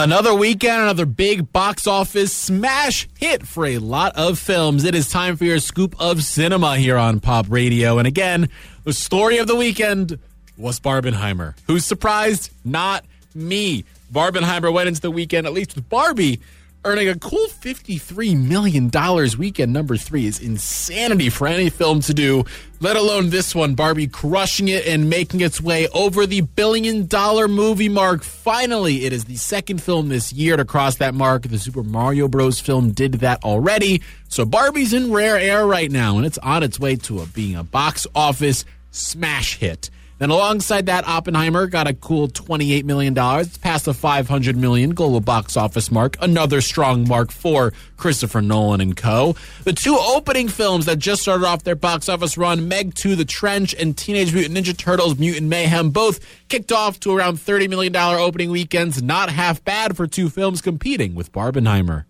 Another weekend, another big box office smash hit for a lot of films. It is time for your scoop of cinema here on Pop Radio. And again, the story of the weekend was Barbenheimer. Who's surprised? Not me. Barbenheimer went into the weekend, at least with Barbie, earning a cool $53 million. Weekend number three is insanity for any film to do, let alone this one. Barbie crushing it and making its way over the billion dollar movie mark. Finally, it is the second film this year to cross that mark. The Super Mario Bros. film did that already. So Barbie's in rare air right now, and it's on its way to a, being a box office smash hit. Then alongside that, Oppenheimer got a cool $28 million. It's past the 500 million global box office mark. Another strong mark for Christopher Nolan and co. The two opening films that just started off their box office run, Meg 2, The Trench, and Teenage Mutant Ninja Turtles, Mutant Mayhem, both kicked off to around $30 million opening weekends. Not half bad for two films competing with Barbenheimer.